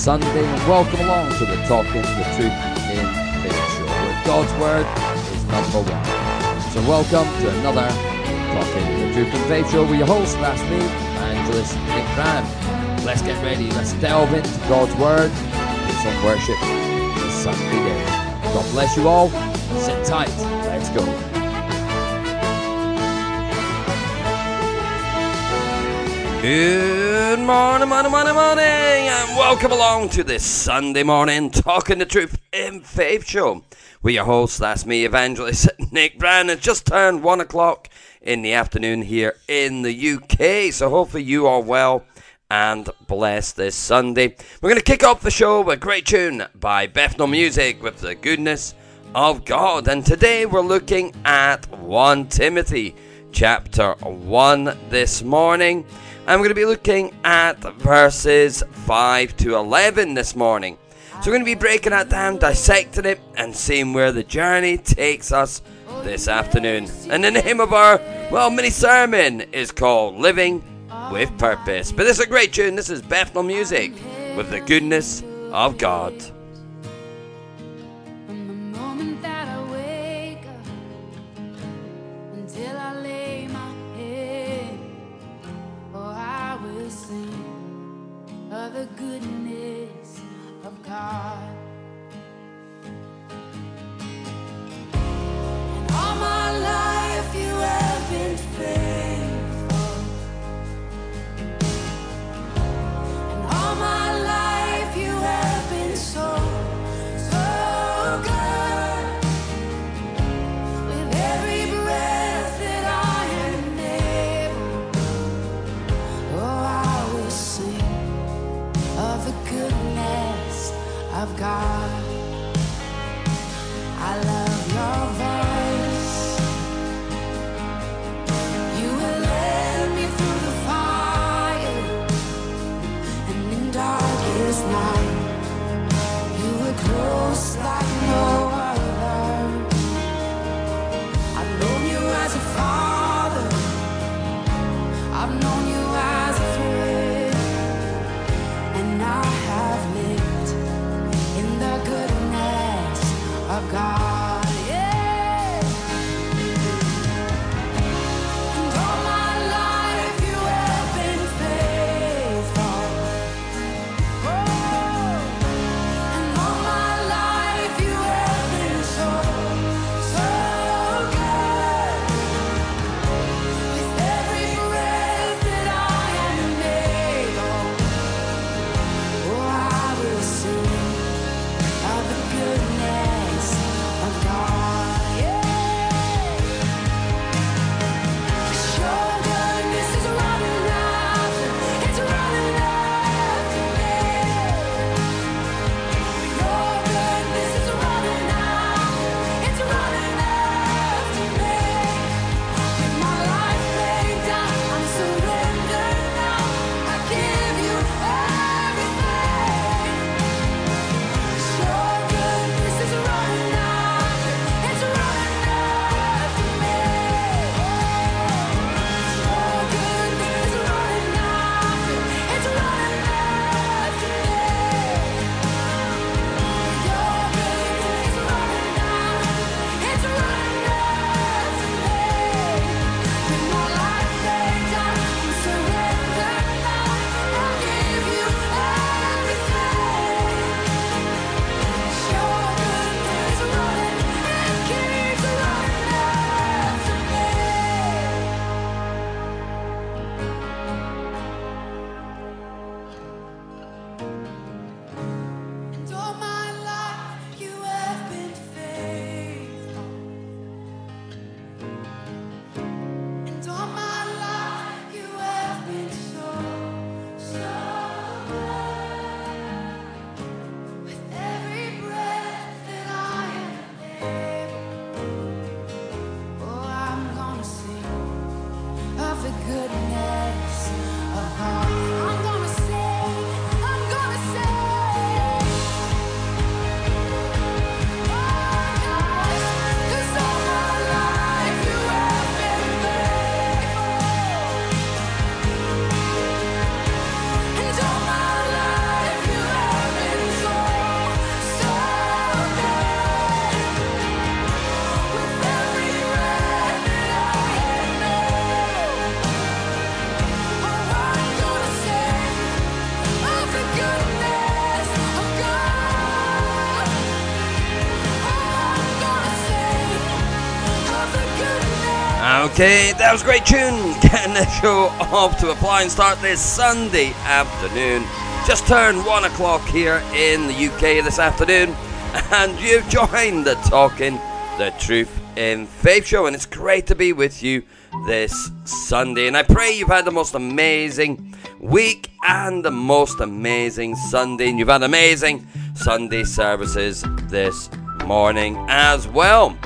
it's Sunday, and welcome along to the Talking the Truth in Faith show, where God's Word is number one. So, welcome to another Talking the Truth in Faith show with your host, last me, Evangelist Nick Graham. Let's get ready, let's delve into God's Word, do some worship this Sunday day. God bless you all, sit tight, let's go. Good morning, morning, morning, morning, and welcome along to this Sunday morning Talking the Truth in Faith show. With your host, that's me, evangelist Nick Brown. It's just turned one o'clock in the afternoon here in the UK, so hopefully you are well and blessed this Sunday. We're going to kick off the show with a great tune by Bethel Music with the goodness of God, and today we're looking at 1 Timothy chapter 1 this morning. I'm going to be looking at verses 5 to 11 this morning. So we're going to be breaking that down, dissecting it, and seeing where the journey takes us this afternoon. And the name of our, well, mini sermon is called Living with Purpose. But this is a great tune. This is Bethel Music with the goodness of God. Of Okay, that was a great tune. Getting the show off to a flying start this Sunday afternoon. Just turned one o'clock here in the UK this afternoon, and you've joined the Talking the Truth in Faith show, and it's great to be with you this Sunday. And I pray you've had the most amazing week and the most amazing Sunday, and you've had amazing Sunday services this morning as well.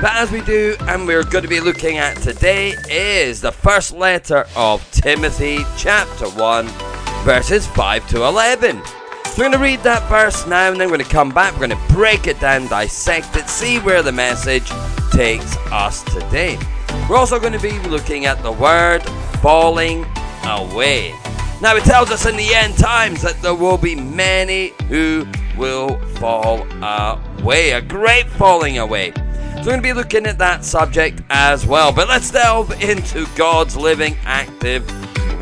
But as we do, and we're going to be looking at today, is the first letter of Timothy, chapter 1, verses 5 to 11. So we're going to read that verse now, and then we're going to come back. We're going to break it down, dissect it, see where the message takes us today. We're also going to be looking at the word falling away. Now, it tells us in the end times that there will be many who will fall away, a great falling away. So we're going to be looking at that subject as well. But let's delve into God's living, active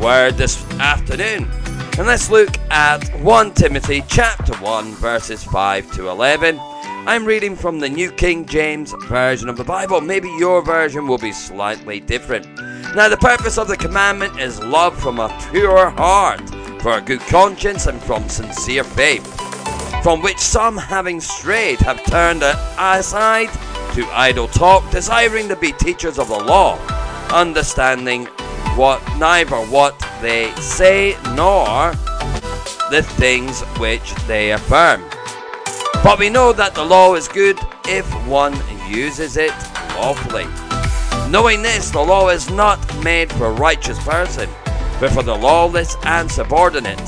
word this afternoon. And let's look at 1 Timothy chapter 1 verses 5 to 11. I'm reading from the New King James Version of the Bible. Maybe your version will be slightly different. Now, the purpose of the commandment is love from a pure heart, for a good conscience, and from sincere faith, from which some, having strayed, have turned aside to idle talk, desiring to be teachers of the law, understanding what neither what they say nor the things which they affirm. But we know that the law is good if one uses it lawfully. Knowing this, the law is not made for a righteous person, but for the lawless and subordinate,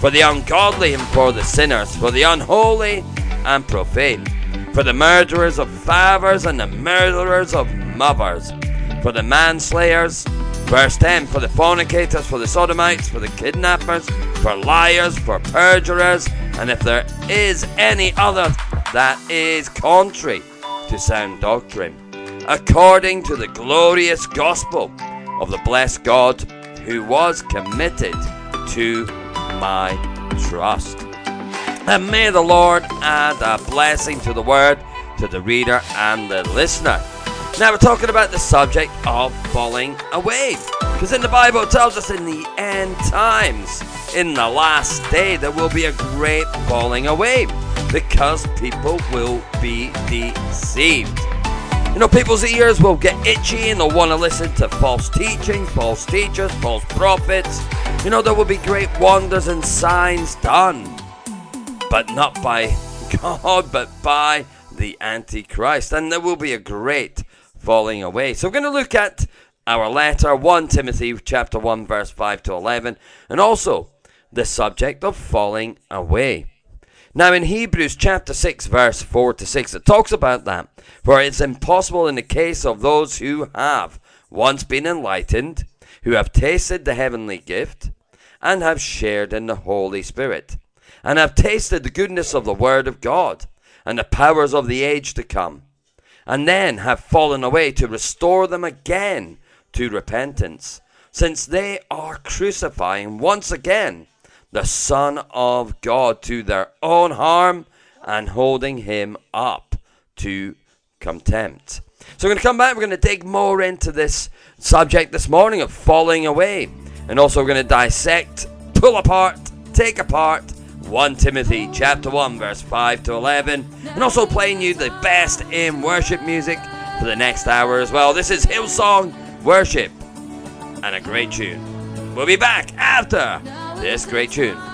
for the ungodly and for the sinners, for the unholy and profane for the murderers of fathers and the murderers of mothers, for the manslayers, verse 10, for the fornicators, for the sodomites, for the kidnappers, for liars, for perjurers, and if there is any other that is contrary to sound doctrine, according to the glorious gospel of the blessed God who was committed to my trust. And may the Lord add a blessing to the word, to the reader, and the listener. Now we're talking about the subject of falling away. Because in the Bible it tells us in the end times, in the last day, there will be a great falling away. Because people will be deceived. You know, people's ears will get itchy and they'll want to listen to false teaching, false teachers, false prophets. You know, there will be great wonders and signs done but not by God, but by the Antichrist. And there will be a great falling away. So we're going to look at our letter, 1 Timothy chapter 1, verse 5 to 11, and also the subject of falling away. Now, in Hebrews chapter 6, verse 4 to 6, it talks about that. For it's impossible in the case of those who have once been enlightened, who have tasted the heavenly gift, and have shared in the Holy Spirit and have tasted the goodness of the Word of God and the powers of the age to come, and then have fallen away to restore them again to repentance, since they are crucifying once again the Son of God to their own harm and holding him up to contempt. So we're going to come back, we're going to dig more into this subject this morning of falling away. And also we're going to dissect, pull apart, take apart, 1 Timothy chapter 1 verse 5 to 11 and also playing you the best in worship music for the next hour as well. This is Hillsong Worship and a great tune. We'll be back after this great tune.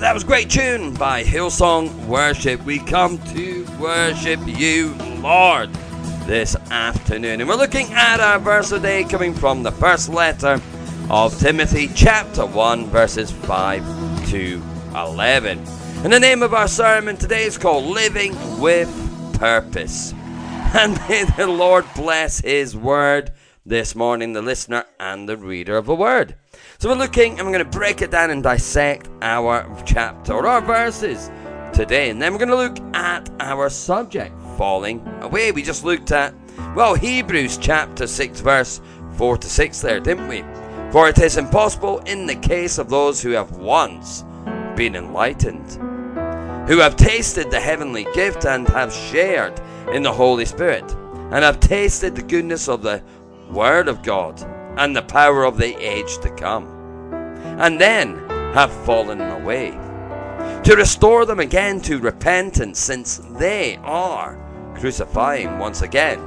That was a great tune by Hillsong Worship. We come to worship you, Lord, this afternoon. And we're looking at our verse today coming from the first letter of Timothy, chapter 1, verses 5 to 11. And the name of our sermon today is called Living with Purpose. And may the Lord bless His word this morning, the listener and the reader of the word. So we're looking and we're going to break it down and dissect our chapter or our verses today. And then we're going to look at our subject, falling away. We just looked at, well, Hebrews chapter 6, verse 4 to 6 there, didn't we? For it is impossible in the case of those who have once been enlightened who have tasted the heavenly gift and have shared in the Holy Spirit, and have tasted the goodness of the Word of God and the power of the age to come, and then have fallen away. To restore them again to repentance, since they are crucifying once again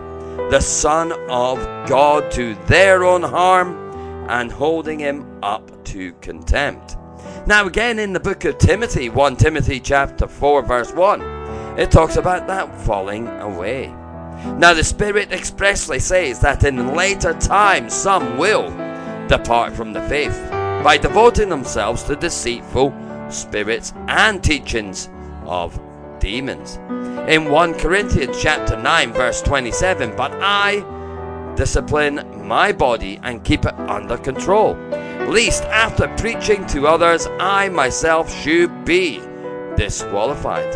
the Son of God to their own harm and holding him up to contempt. Now, again, in the book of Timothy, 1 Timothy chapter 4, verse 1, it talks about that falling away. Now, the Spirit expressly says that in later times some will depart from the faith by devoting themselves to deceitful spirits and teachings of demons. In 1 Corinthians chapter 9, verse 27, but I discipline my body and keep it under control, lest after preaching to others I myself should be disqualified.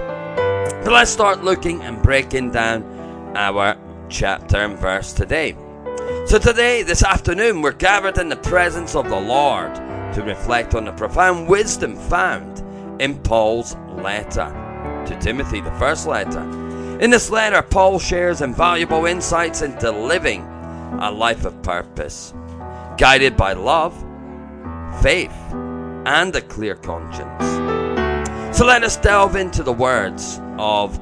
But let's start looking and breaking down our chapter and verse today. So, today, this afternoon, we're gathered in the presence of the Lord to reflect on the profound wisdom found in Paul's letter to Timothy, the first letter. In this letter, Paul shares invaluable insights into living a life of purpose, guided by love, faith, and a clear conscience. So let us delve into the words of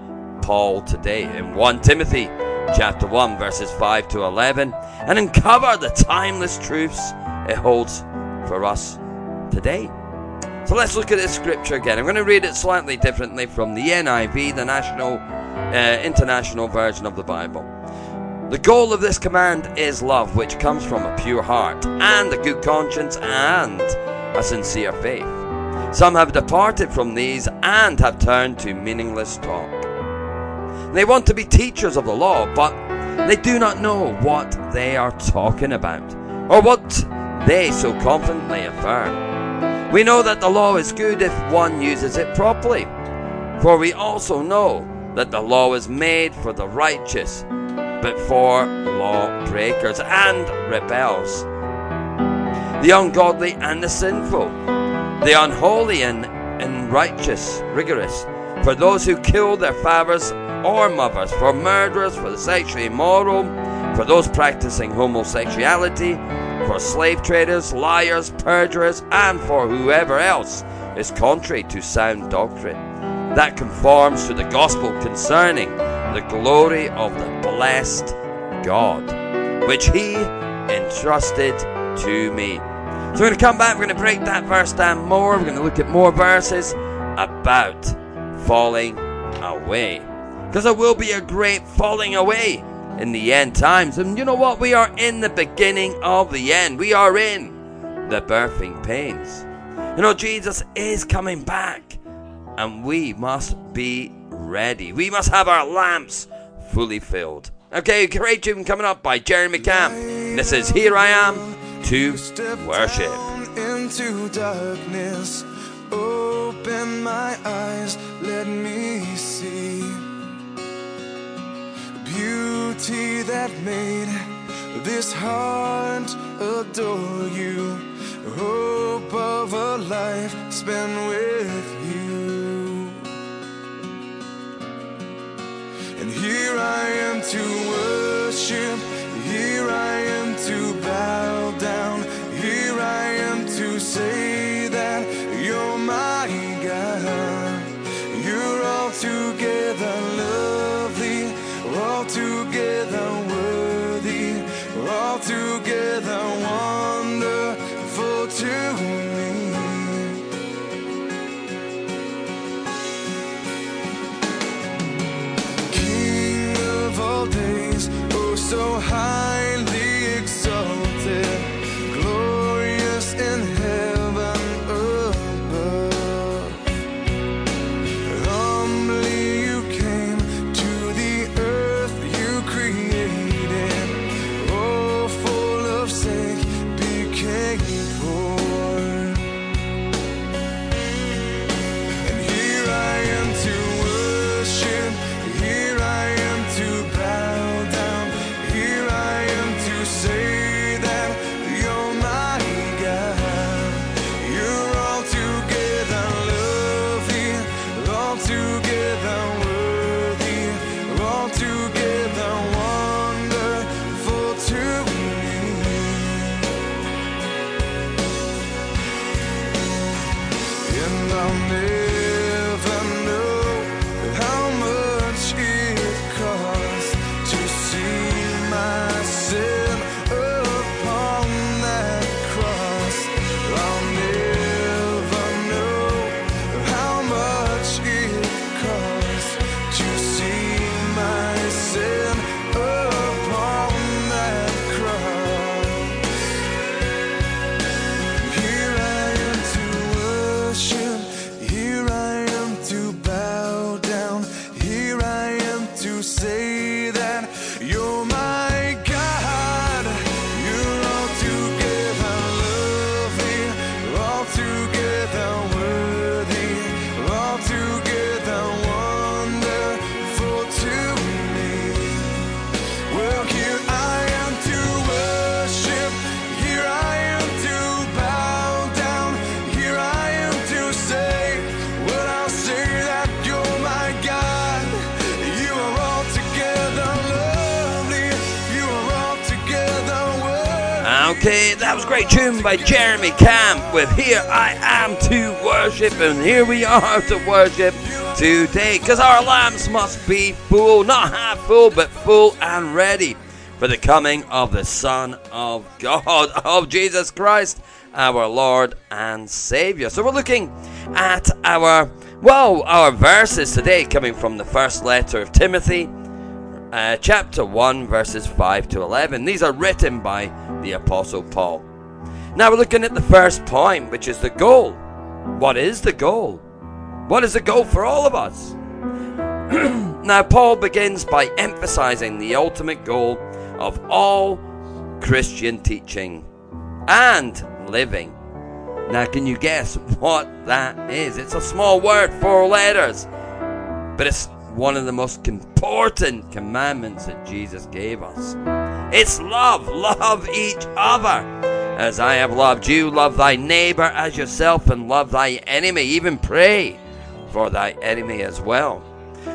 Today in 1 Timothy chapter 1 verses 5 to 11 and uncover the timeless truths it holds for us today. So let's look at this scripture again. I'm going to read it slightly differently from the NIV, the National uh, International Version of the Bible. The goal of this command is love, which comes from a pure heart and a good conscience and a sincere faith. Some have departed from these and have turned to meaningless talk. They want to be teachers of the law, but they do not know what they are talking about or what they so confidently affirm. We know that the law is good if one uses it properly, for we also know that the law is made for the righteous, but for law breakers and rebels, the ungodly and the sinful, the unholy and unrighteous, rigorous, for those who kill their fathers or mothers, for murderers, for the sexually immoral, for those practicing homosexuality, for slave traders, liars, perjurers, and for whoever else is contrary to sound doctrine that conforms to the gospel concerning the glory of the blessed God, which He entrusted to me. So we're going to come back, we're going to break that verse down more, we're going to look at more verses about falling away. Because there will be a great falling away in the end times. And you know what? We are in the beginning of the end. We are in the birthing pains. You know, Jesus is coming back. And we must be ready. We must have our lamps fully filled. Okay, great tune coming up by Jeremy Camp. This is Here I Am to Worship. into darkness. Open my eyes, let me see beauty that made this heart adore you. Hope of a life spent with you. And here I am to worship. Here I am to bow down. Here I am to say All together, worthy. altogether one. Great tune by Jeremy Camp with Here I Am to Worship, and here we are to worship today because our lamps must be full, not half full, but full and ready for the coming of the Son of God, of Jesus Christ, our Lord and Savior. So we're looking at our, well, our verses today coming from the first letter of Timothy uh, chapter 1, verses 5 to 11. These are written by the Apostle Paul. Now we're looking at the first point, which is the goal. What is the goal? What is the goal for all of us? now, Paul begins by emphasizing the ultimate goal of all Christian teaching and living. Now, can you guess what that is? It's a small word, four letters, but it's one of the most important commandments that Jesus gave us. It's love. Love each other. As I have loved you, love thy neighbor as yourself, and love thy enemy. Even pray for thy enemy as well.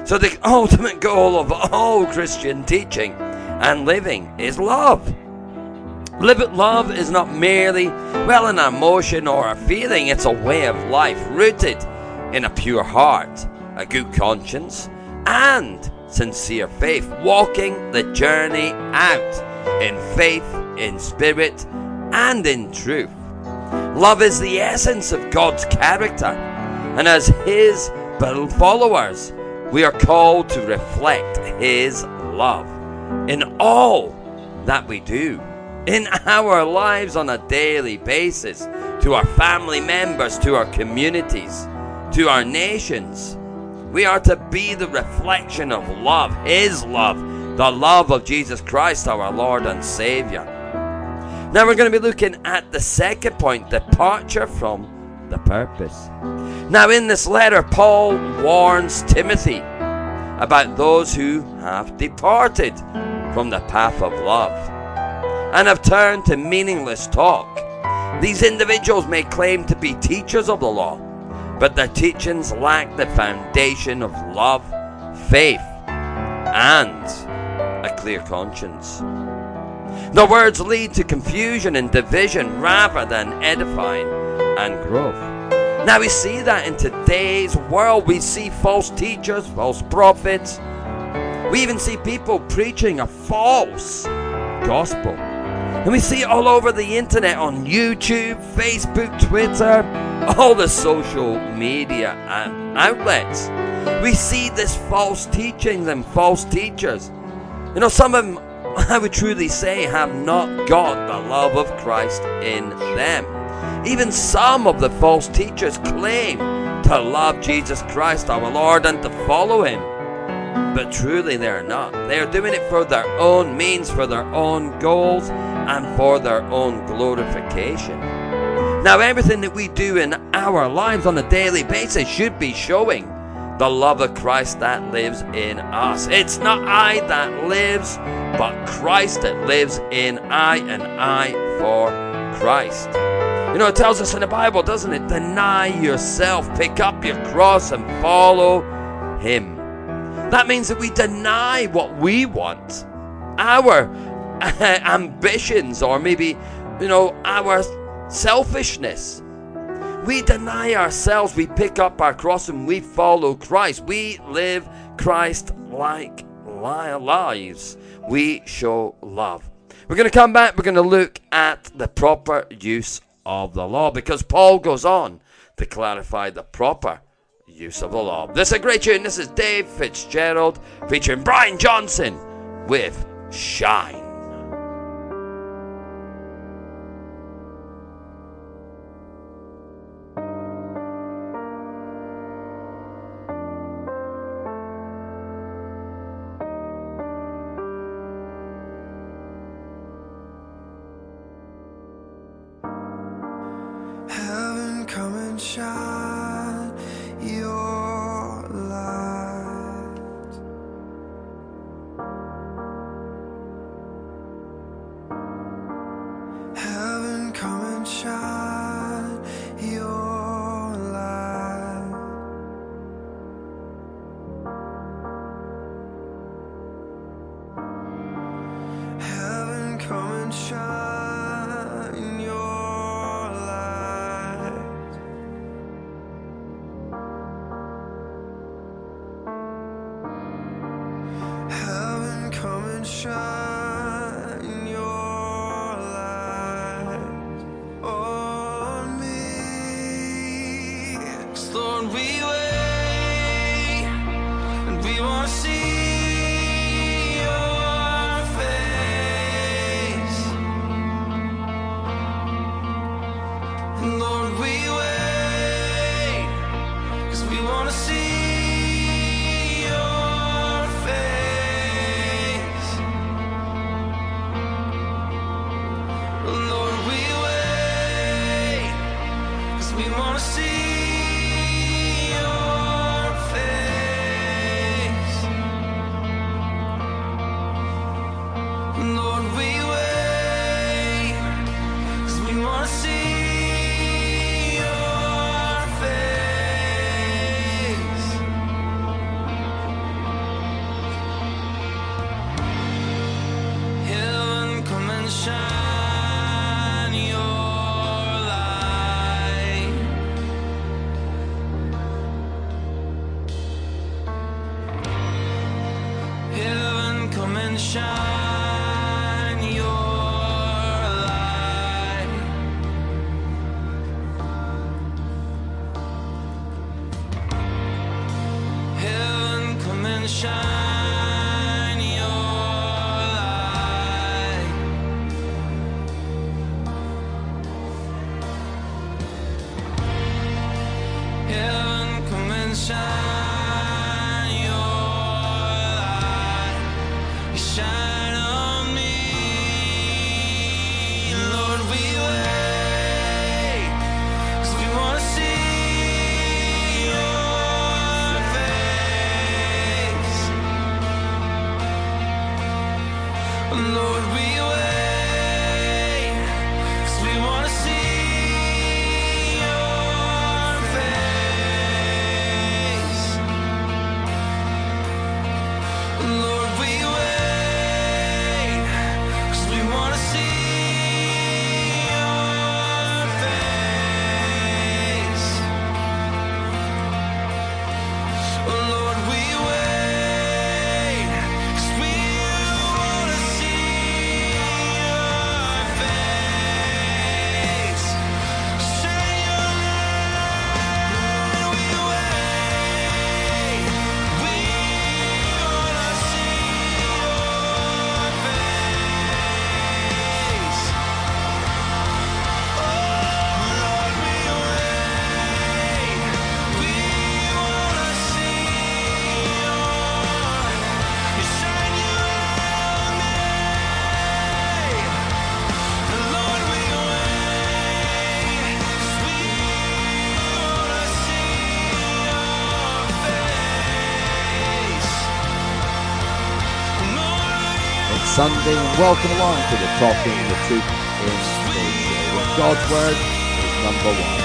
So, the ultimate goal of all Christian teaching and living is love. Love is not merely, well, an emotion or a feeling, it's a way of life rooted in a pure heart, a good conscience, and sincere faith, walking the journey out in faith, in spirit, and in truth. Love is the essence of God's character, and as His followers, we are called to reflect His love in all that we do, in our lives on a daily basis, to our family members, to our communities, to our nations. We are to be the reflection of love, His love, the love of Jesus Christ, our Lord and Savior. Now we're going to be looking at the second point departure from the purpose. Now, in this letter, Paul warns Timothy about those who have departed from the path of love and have turned to meaningless talk. These individuals may claim to be teachers of the law, but their teachings lack the foundation of love, faith, and a clear conscience. Their words lead to confusion and division rather than edifying and growth. Now we see that in today's world. We see false teachers, false prophets. We even see people preaching a false gospel. And we see it all over the internet on YouTube, Facebook, Twitter, all the social media outlets. We see this false teachings and false teachers. You know, some of them, I would truly say, have not got the love of Christ in them. Even some of the false teachers claim to love Jesus Christ, our Lord, and to follow Him. But truly, they're not. They're doing it for their own means, for their own goals, and for their own glorification. Now, everything that we do in our lives on a daily basis should be showing the love of Christ that lives in us. It's not I that lives, but Christ that lives in I, and I for Christ. You know, it tells us in the Bible, doesn't it? Deny yourself, pick up your cross, and follow Him. That means that we deny what we want, our ambitions, or maybe, you know, our selfishness. We deny ourselves, we pick up our cross, and we follow Christ. We live Christ like lives. We show love. We're going to come back, we're going to look at the proper use of the law because Paul goes on to clarify the proper use of the law. This is a great tune. This is Dave Fitzgerald featuring Brian Johnson with Shine. Sunday, and welcome along to the Talking the Truth in Faith show, where God's Word is number one.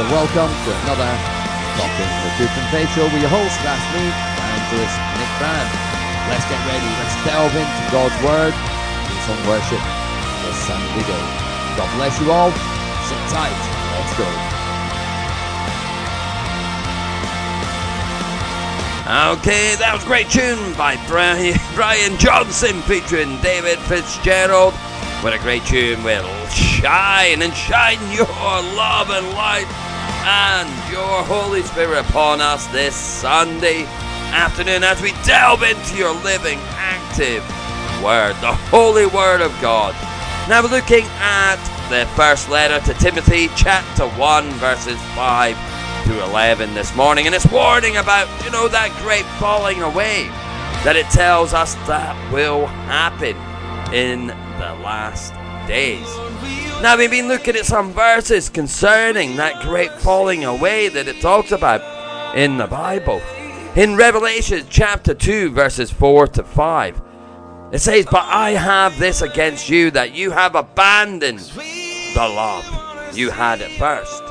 So welcome to another Talking the Truth in Faith show with your host, that's me, evangelist Nick Brand. Let's get ready, let's delve into God's Word and some worship this Sunday day. God bless you all, sit tight, let's go. Okay, that was a great tune by Brian, Johnson featuring David Fitzgerald. What a great tune will shine and shine your love and light and your Holy Spirit upon us this Sunday afternoon as we delve into your living, active Word, the Holy Word of God. Now we're looking at the first letter to Timothy, chapter 1, verses 5 to 11 this morning, and it's warning about, you know, that great falling away that it tells us that will happen in the last days. Now, we've been looking at some verses concerning that great falling away that it talks about in the Bible. In Revelation chapter 2, verses 4 to 5, it says, But I have this against you, that you have abandoned the love you had at first.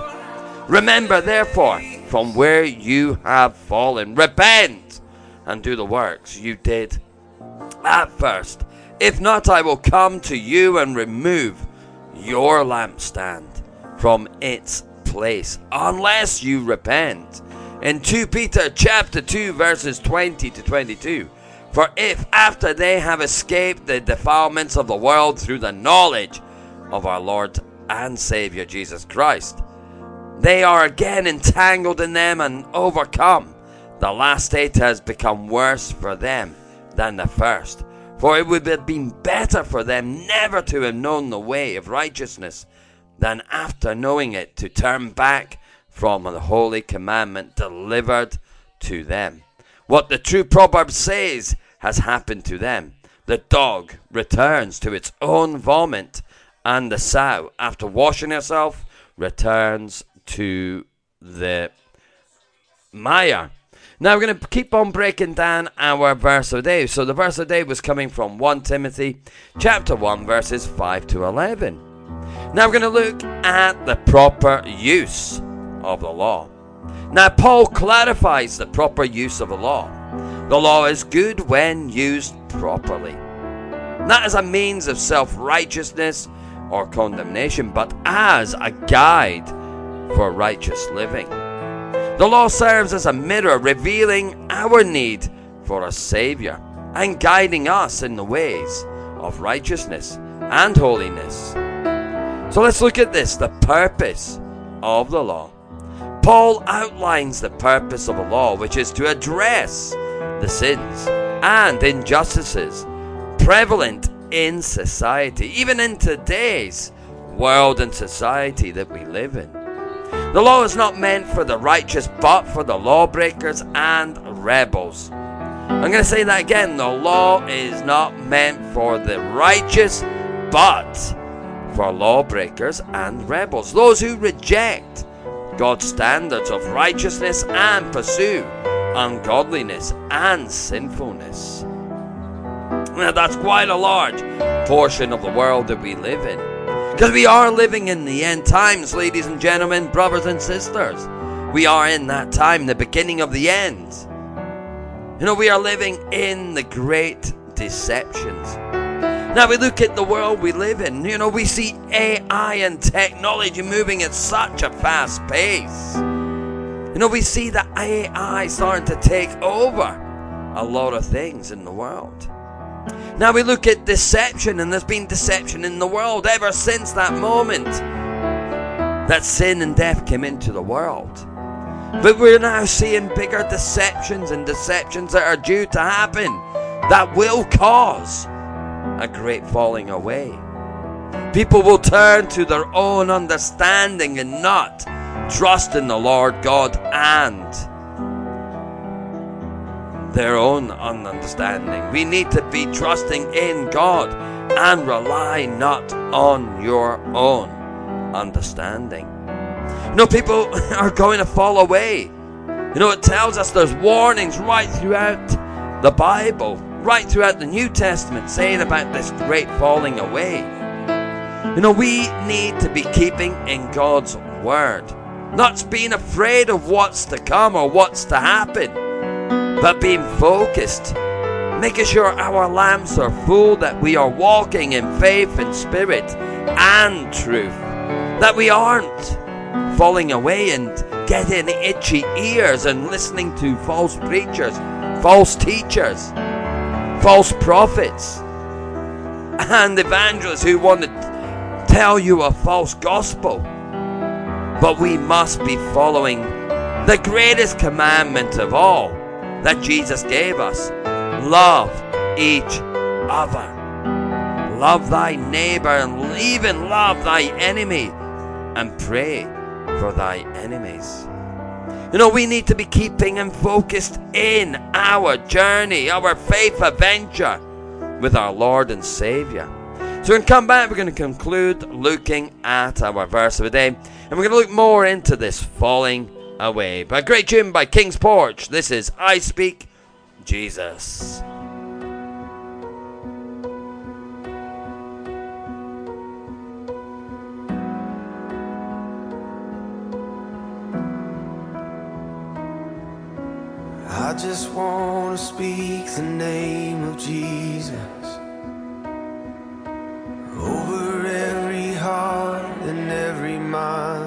Remember, therefore, from where you have fallen, repent and do the works you did at first. If not, I will come to you and remove your lampstand from its place, unless you repent. In 2 Peter chapter 2, verses 20 to 22. For if after they have escaped the defilements of the world through the knowledge of our Lord and Savior Jesus Christ, they are again entangled in them and overcome. The last state has become worse for them than the first. For it would have been better for them never to have known the way of righteousness than after knowing it to turn back from the holy commandment delivered to them. What the true proverb says has happened to them. The dog returns to its own vomit, and the sow, after washing herself, returns to the mire. Now we're going to keep on breaking down our verse of day. So the verse of day was coming from 1 Timothy chapter 1 verses 5 to 11. Now we're going to look at the proper use of the law. Now Paul clarifies the proper use of the law. The law is good when used properly. Not as a means of self-righteousness or condemnation, but as a guide for righteous living. The law serves as a mirror revealing our need for a Savior and guiding us in the ways of righteousness and holiness. So let's look at this the purpose of the law. Paul outlines the purpose of the law, which is to address the sins and injustices prevalent in society, even in today's world and society that we live in. The law is not meant for the righteous, but for the lawbreakers and rebels. I'm going to say that again. The law is not meant for the righteous, but for lawbreakers and rebels. Those who reject God's standards of righteousness and pursue ungodliness and sinfulness. Now, that's quite a large portion of the world that we live in. Because we are living in the end times, ladies and gentlemen, brothers and sisters. We are in that time, the beginning of the end. You know, we are living in the great deceptions. Now we look at the world we live in. You know, we see AI and technology moving at such a fast pace. You know, we see the AI starting to take over a lot of things in the world. Now we look at deception, and there's been deception in the world ever since that moment that sin and death came into the world. But we're now seeing bigger deceptions and deceptions that are due to happen that will cause a great falling away. People will turn to their own understanding and not trust in the Lord God and their own understanding. We need to be trusting in God and rely not on your own understanding. You know, people are going to fall away. You know, it tells us there's warnings right throughout the Bible, right throughout the New Testament saying about this great falling away. You know, we need to be keeping in God's Word, not being afraid of what's to come or what's to happen, but being focused, making sure our lamps are full, that we are walking in faith and spirit and truth, that we aren't falling away and getting itchy ears and listening to false preachers, false teachers, false prophets, and evangelists who want to tell you a false gospel. But we must be following the greatest commandment of all that Jesus gave us love each other. Love thy neighbor and even love thy enemy and pray for thy enemies. You know, we need to be keeping and focused in our journey, our faith adventure with our Lord and Savior. So, when we come back, we're going to conclude looking at our verse of the day, and we're going to look more into this falling away. By a great tune by King's Porch, this is I Speak Jesus. I just want to speak the name of Jesus over every heart and every mind.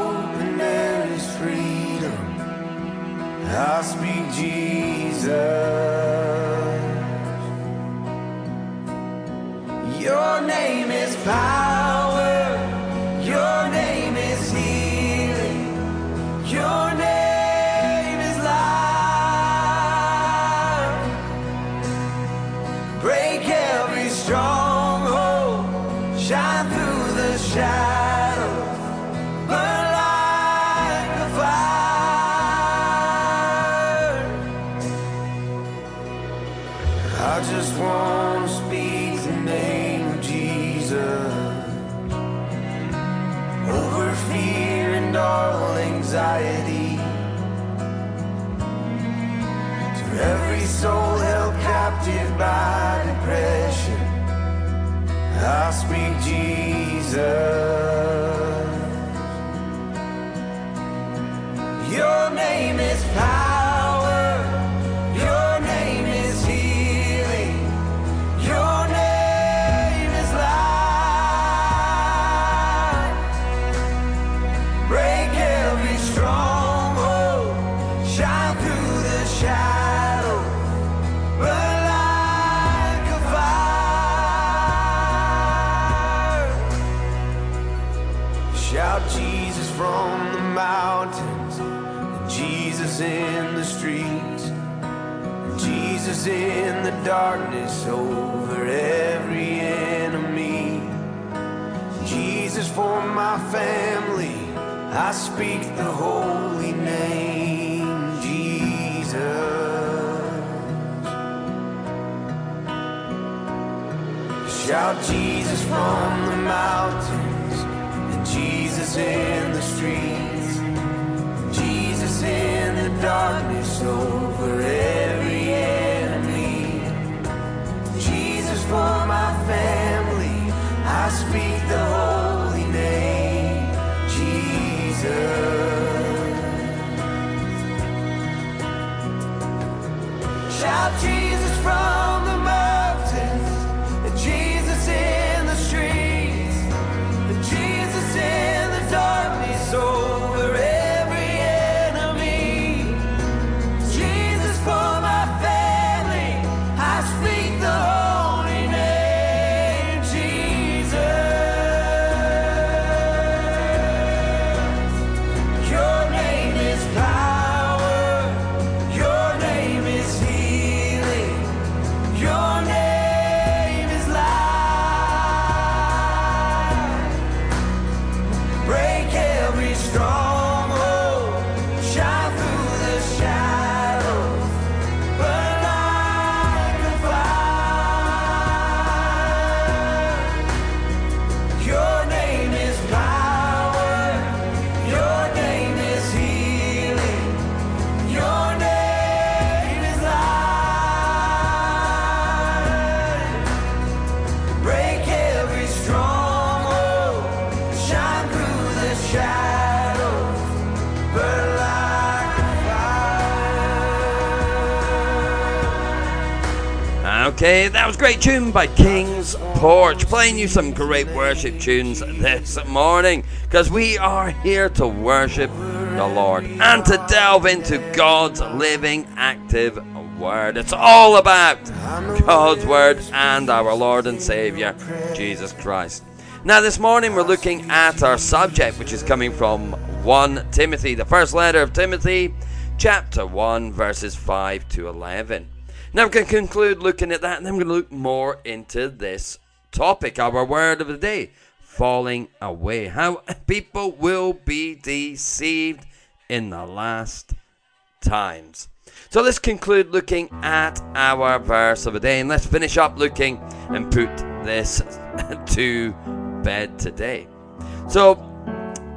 I speak Jesus. Your name is power. Anxiety. To every soul held captive by depression, I speak Jesus. Your name is power. Darkness over every enemy. Jesus for my family, I speak the holy name, Jesus. Shout Jesus from the mountains, and Jesus in the streets, Jesus in the darkness over every speak the holy name, Jesus. Shout Jesus great tune by King's Porch, playing you some great worship tunes this morning, because we are here to worship the Lord and to delve into God's living, active Word. It's all about God's Word and our Lord and Savior, Jesus Christ. Now, this morning we're looking at our subject, which is coming from 1 Timothy, the first letter of Timothy, chapter 1, verses 5 to 11. Now, we're going to conclude looking at that, and then we're going to look more into this topic, our word of the day falling away. How people will be deceived in the last times. So let's conclude looking at our verse of the day, and let's finish up looking and put this to bed today. So,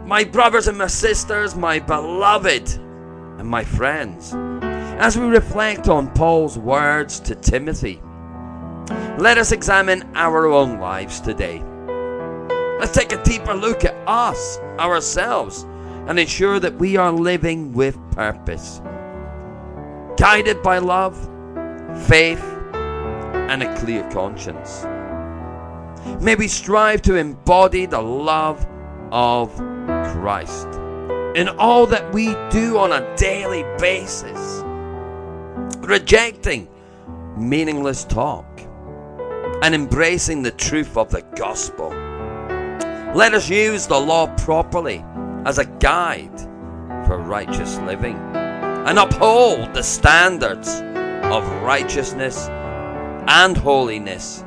my brothers and my sisters, my beloved and my friends, as we reflect on Paul's words to Timothy, let us examine our own lives today. Let's take a deeper look at us, ourselves, and ensure that we are living with purpose. Guided by love, faith, and a clear conscience. May we strive to embody the love of Christ in all that we do on a daily basis, rejecting meaningless talk and embracing the truth of the gospel. Let us use the law properly as a guide for righteous living and uphold the standards of righteousness and holiness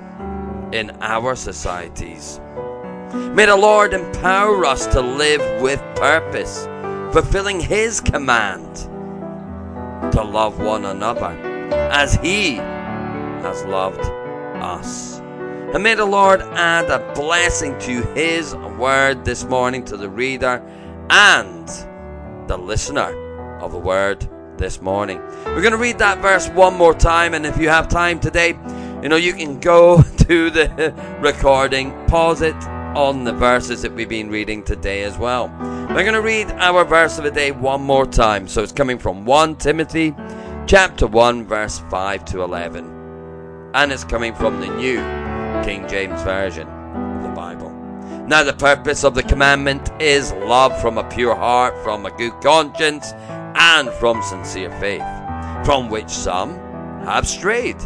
in our societies. May the Lord empower us to live with purpose, fulfilling His command to love one another as He has loved us. And may the Lord add a blessing to His word this morning to the reader and the listener of the word this morning. We're going to read that verse one more time, and if you have time today, you know, you can go to the recording, pause it on the verses that we've been reading today as well. We're going to read our verse of the day one more time. So it's coming from 1 Timothy chapter 1 verse 5 to 11. And it's coming from the New King James Version of the Bible. Now the purpose of the commandment is love from a pure heart, from a good conscience, and from sincere faith, from which some have strayed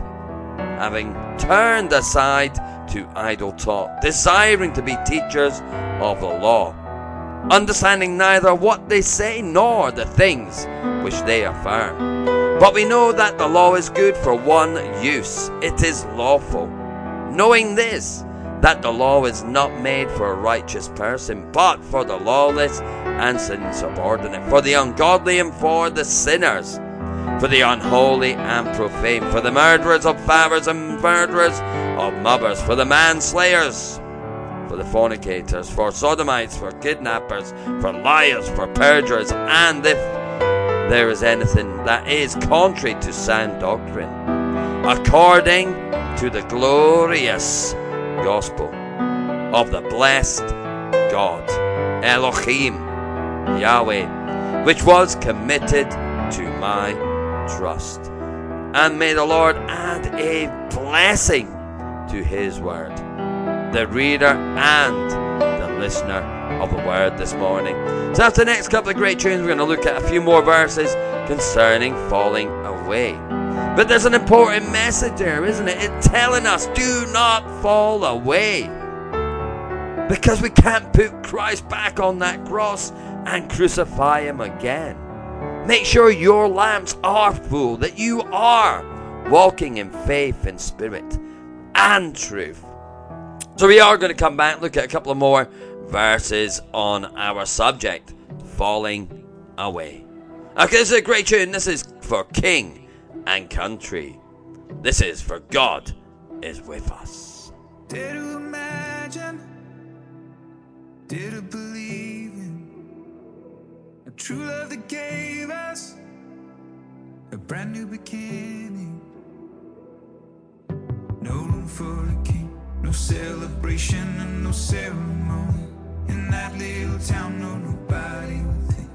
having turned aside to idle talk, desiring to be teachers of the law, understanding neither what they say nor the things which they affirm. But we know that the law is good for one use, it is lawful. Knowing this, that the law is not made for a righteous person, but for the lawless and insubordinate, for the ungodly and for the sinners for the unholy and profane, for the murderers of fathers and murderers of mothers, for the manslayers, for the fornicators, for sodomites, for kidnappers, for liars, for perjurers, and if there is anything that is contrary to sound doctrine, according to the glorious gospel of the blessed God, Elohim, Yahweh, which was committed to my trust. And may the Lord add a blessing to His word, the reader and the listener of the word this morning. So, after the next couple of great tunes, we're going to look at a few more verses concerning falling away. But there's an important message there, isn't it? It's telling us do not fall away. Because we can't put Christ back on that cross and crucify him again. Make sure your lamps are full, that you are walking in faith and spirit and truth. So we are going to come back look at a couple of more verses on our subject falling away. Okay, this is a great tune. This is for King and Country. This is for God is with us. Dare to imagine, in a true love that gave us a brand new beginning. No room for a king, no celebration and no ceremony. In that little town, no nobody will think.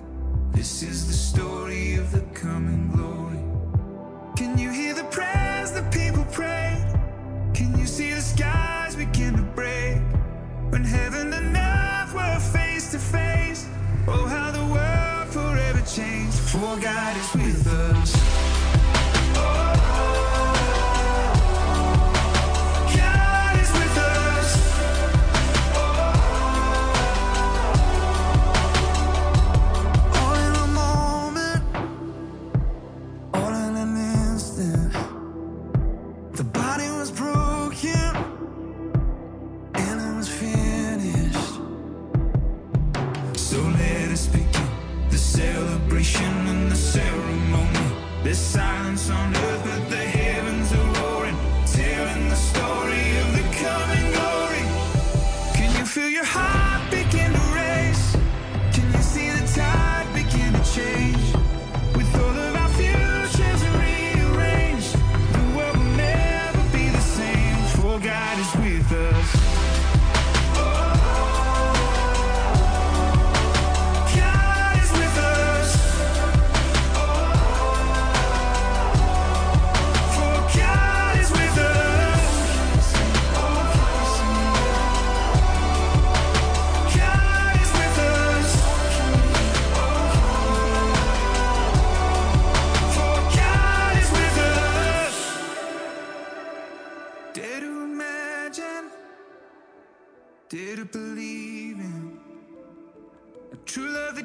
This is the story of the coming glory. Can you hear the prayers the people prayed? Can you see the skies begin to break? When heaven changed. For God is with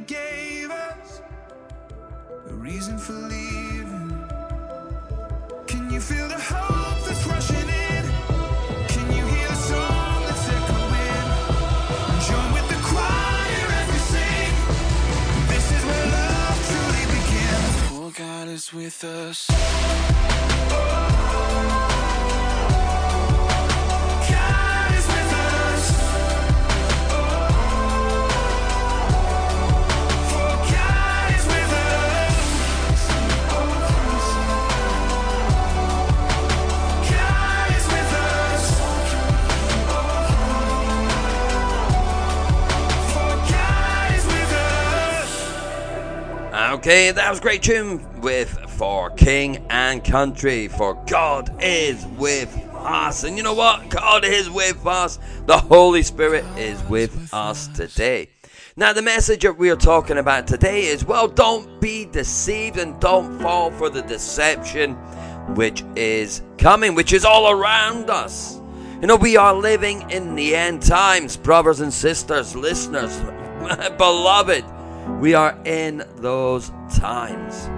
gave us a reason for leaving. Can you feel the hope that's rushing in? Can you hear the song that's echoing? Join with the choir we sing. This is where love truly begins. For God is with us. God Okay, that was great tune with For King and Country. For God is with us. And you know what? God is with us. The Holy Spirit is with us today. Now, the message that we are talking about today is well, don't be deceived and don't fall for the deception which is coming, which is all around us. You know, we are living in the end times, brothers and sisters, listeners, beloved. We are in those times.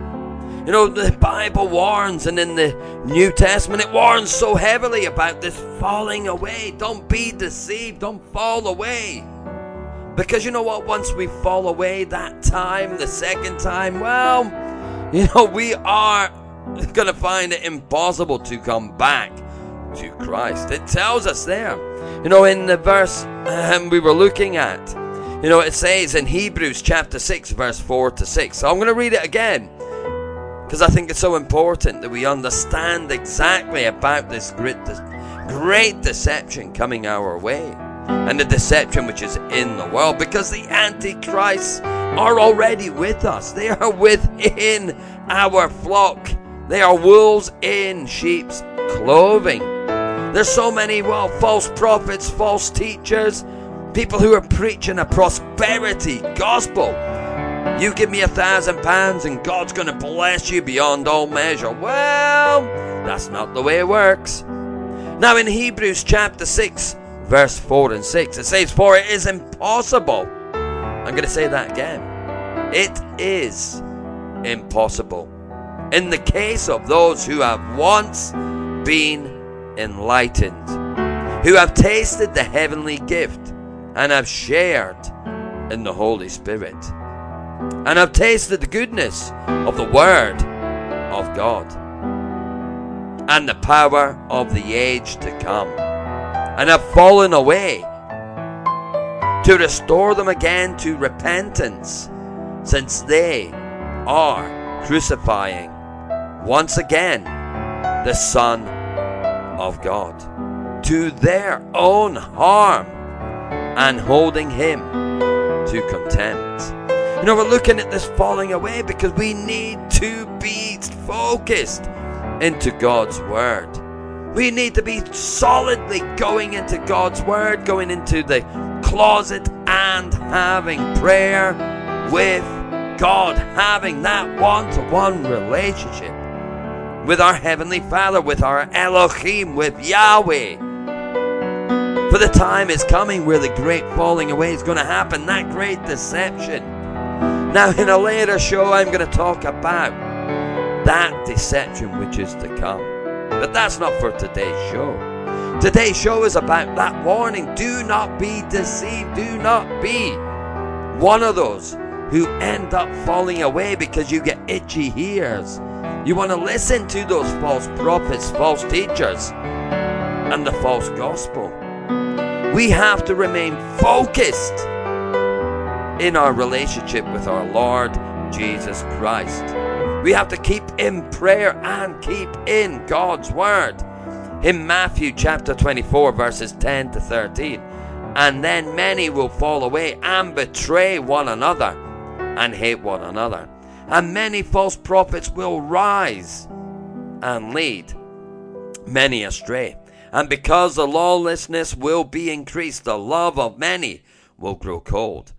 You know, the Bible warns, and in the New Testament, it warns so heavily about this falling away. Don't be deceived, don't fall away. Because you know what? Once we fall away that time, the second time, well, you know, we are going to find it impossible to come back to Christ. It tells us there. You know, in the verse um, we were looking at, you know, it says in Hebrews chapter 6, verse 4 to 6. So I'm going to read it again because I think it's so important that we understand exactly about this great, great deception coming our way and the deception which is in the world because the antichrists are already with us. They are within our flock. They are wolves in sheep's clothing. There's so many well false prophets false teachers people who are preaching a prosperity gospel you give me a thousand pounds and God's going to bless you beyond all measure. Well, that's not the way it works. Now, in Hebrews chapter 6, verse 4 and 6, it says, For it is impossible. I'm going to say that again. It is impossible. In the case of those who have once been enlightened, who have tasted the heavenly gift, and have shared in the Holy Spirit. and have tasted the goodness of the Word of God and the power of the age to come, and have fallen away, to restore them again to repentance, since they are crucifying once again the Son of God to their own harm and holding him to contempt. You know, we're looking at this falling away because we need to be focused into God's Word. We need to be solidly going into God's Word, going into the closet and having prayer with God, having that one to one relationship with our Heavenly Father, with our Elohim, with Yahweh. For the time is coming where the great falling away is going to happen, that great deception. Now, in a later show, I'm going to talk about that deception which is to come. But that's not for today's show. Today's show is about that warning. Do not be deceived. Do not be one of those who end up falling away because you get itchy ears you want to listen to those false prophets, false teachers, and the false gospel. We have to remain focused in our relationship with our Lord Jesus Christ. We have to keep in prayer and keep in God's Word. In Matthew chapter 24, verses 10 to 13. And then many will fall away and betray one another and hate one another and many false prophets will rise and lead many astray. And because the lawlessness will be increased, the love of many will grow cold.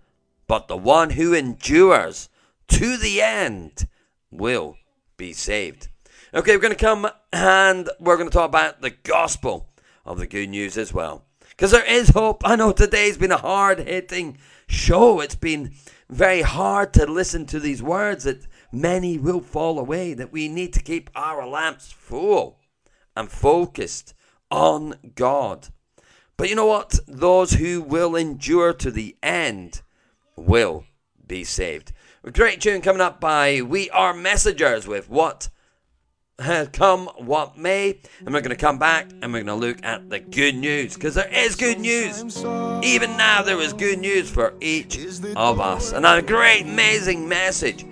But the one who endures to the end will be saved. Okay, we're going to come and we're going to talk about the gospel of the good news as well. Because there is hope. I know today's been a hard hitting show. It's been very hard to listen to these words that many will fall away, that we need to keep our lamps full and focused on God. But you know what? Those who will endure to the end will be saved. A great tune coming up by We Are Messengers with What Come What May. And we're going to come back and we're going to look at the good news because there is good news. Even now, there is good news for each of us. And a great, amazing message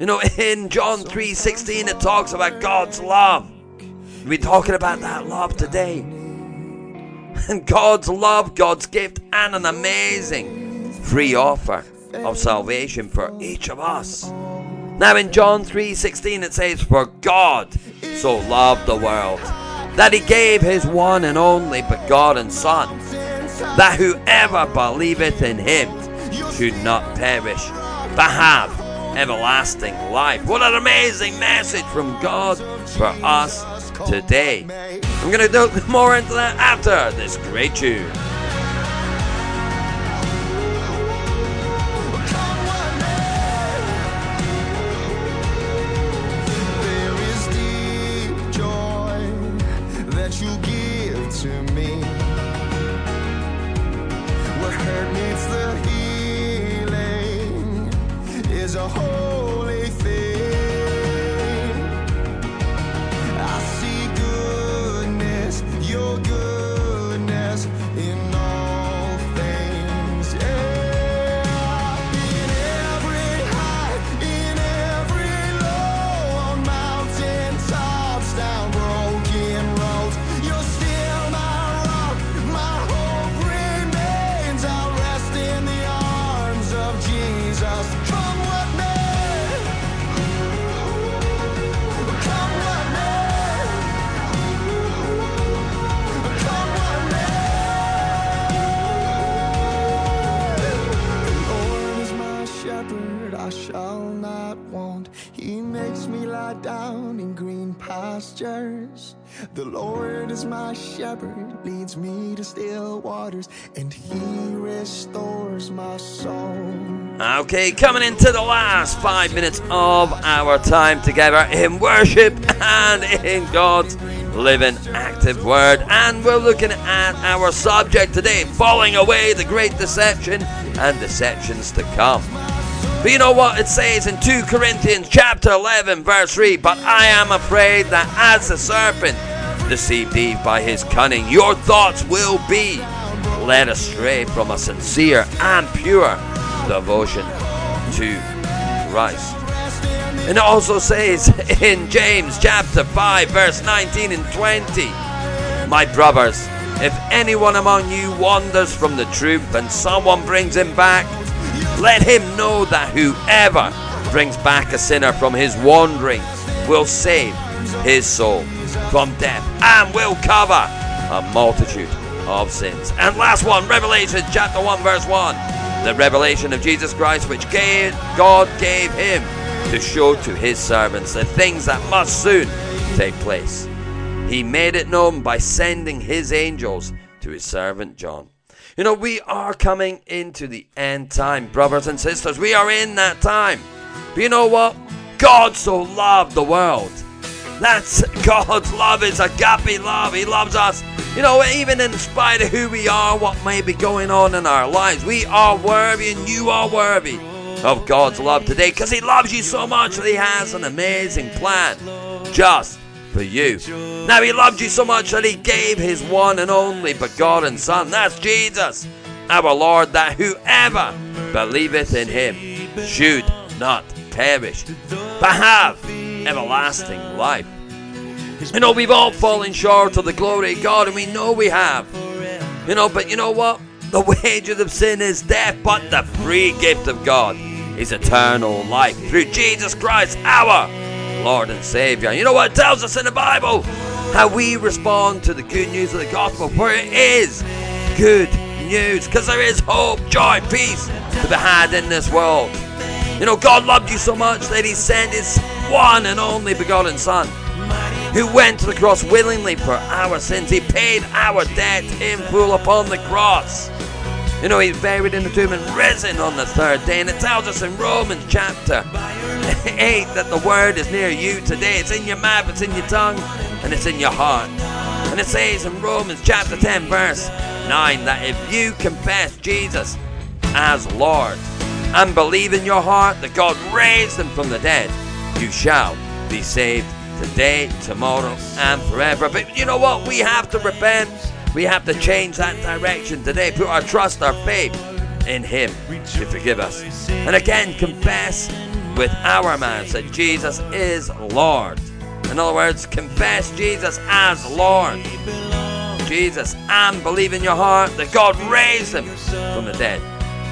you know, in John 3:16 it talks about God's love. We're talking about that love today. And God's love, God's gift, and an amazing free offer of salvation for each of us. Now in John 3:16 it says, For God so loved the world that he gave his one and only begotten Son, that whoever believeth in him should not perish, but have everlasting life. What an amazing message from God for us today. I'm going to go more into that after this great tune. The Lord is my shepherd, leads me to still waters, and he restores my soul. Okay, coming into the last five minutes of our time together in worship and in God's living active word. And we're looking at our subject today falling away, the great deception, and deceptions to come. But you know what it says in 2 Corinthians chapter 11 verse 3, but I am afraid that as the serpent deceived Eve by his cunning, your thoughts will be led astray from a sincere and pure devotion to Christ. And it also says in James chapter 5 verse 19 and 20, my brothers, if anyone among you wanders from the truth and someone brings him back, let him know that whoever brings back a sinner from his wandering will save his soul from death and will cover a multitude of sins. And last one, Revelation chapter 1, verse 1. The revelation of Jesus Christ, which gave, God gave him to show to his servants the things that must soon take place. He made it known by sending his angels to his servant John. You know, we are coming into the end time, brothers and sisters. We are in that time. But you know what? God so loved the world. That's God's love. It's a agape love. He loves us. You know, even in spite of who we are, what may be going on in our lives, we are worthy and you are worthy of God's love today because He loves you so much that He has an amazing plan just for you. Now, He loved you so much that He gave His one and only begotten Son. That's Jesus, our Lord, that whoever believeth in Him should not perish, but have everlasting life. You know, we've all fallen short of the glory of God, and we know we have. You know, but you know what? The wages of sin is death, but the free gift of God is eternal life through Jesus Christ, our Lord and Savior. You know what tells us in the Bible? How we respond to the good news of the gospel, for it is good news, because there is hope, joy, peace to be had in this world. You know, God loved you so much that He sent His one and only begotten Son, who went to the cross willingly for our sins. He paid our debt in full upon the cross. You know, He's buried in the tomb and risen on the third day. And it tells us in Romans chapter 8 that the word is near you today. It's in your mouth, it's in your tongue, and it's in your heart. And it says in Romans chapter 10, verse 9, that if you confess Jesus as Lord and believe in your heart that God raised him from the dead, you shall be saved today, tomorrow, and forever. But you know what? We have to repent. We have to change that direction today. Put our trust, our faith in Him to forgive us. And again, confess with our mouths that Jesus is Lord. In other words, confess Jesus as Lord. Jesus and believe in your heart that God raised him from the dead.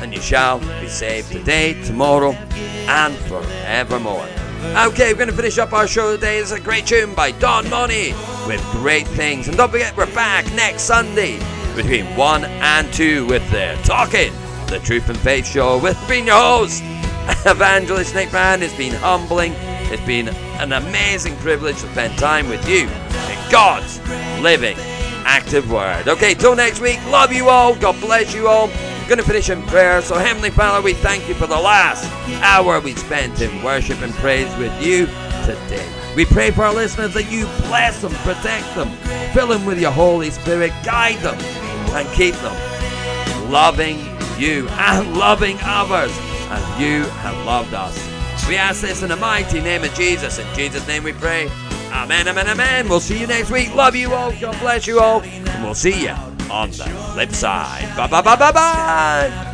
And you shall be saved today, tomorrow, and forevermore. Okay, we're going to finish up our show today. It's a great tune by Don Money with great things. And don't forget, we're back next Sunday between 1 and 2 with the Talking the Truth in Faith show with being your host, Evangelist Nick Brand. It's been humbling. It's been an amazing privilege to spend time with you in God's living, active word. Okay, till next week, love you all. God bless you all. Going to finish in prayer. So, Heavenly Father, we thank you for the last hour we spent in worship and praise with you today. We pray for our listeners that you bless them, protect them, fill them with your Holy Spirit, guide them, and keep them loving you and loving others as you have loved us. We ask this in the mighty name of Jesus. In Jesus' name we pray. Amen, amen, amen. We'll see you next week. Love you all. God bless you all. And we'll see you on the flip side. Bye, bye, bye, bye, bye.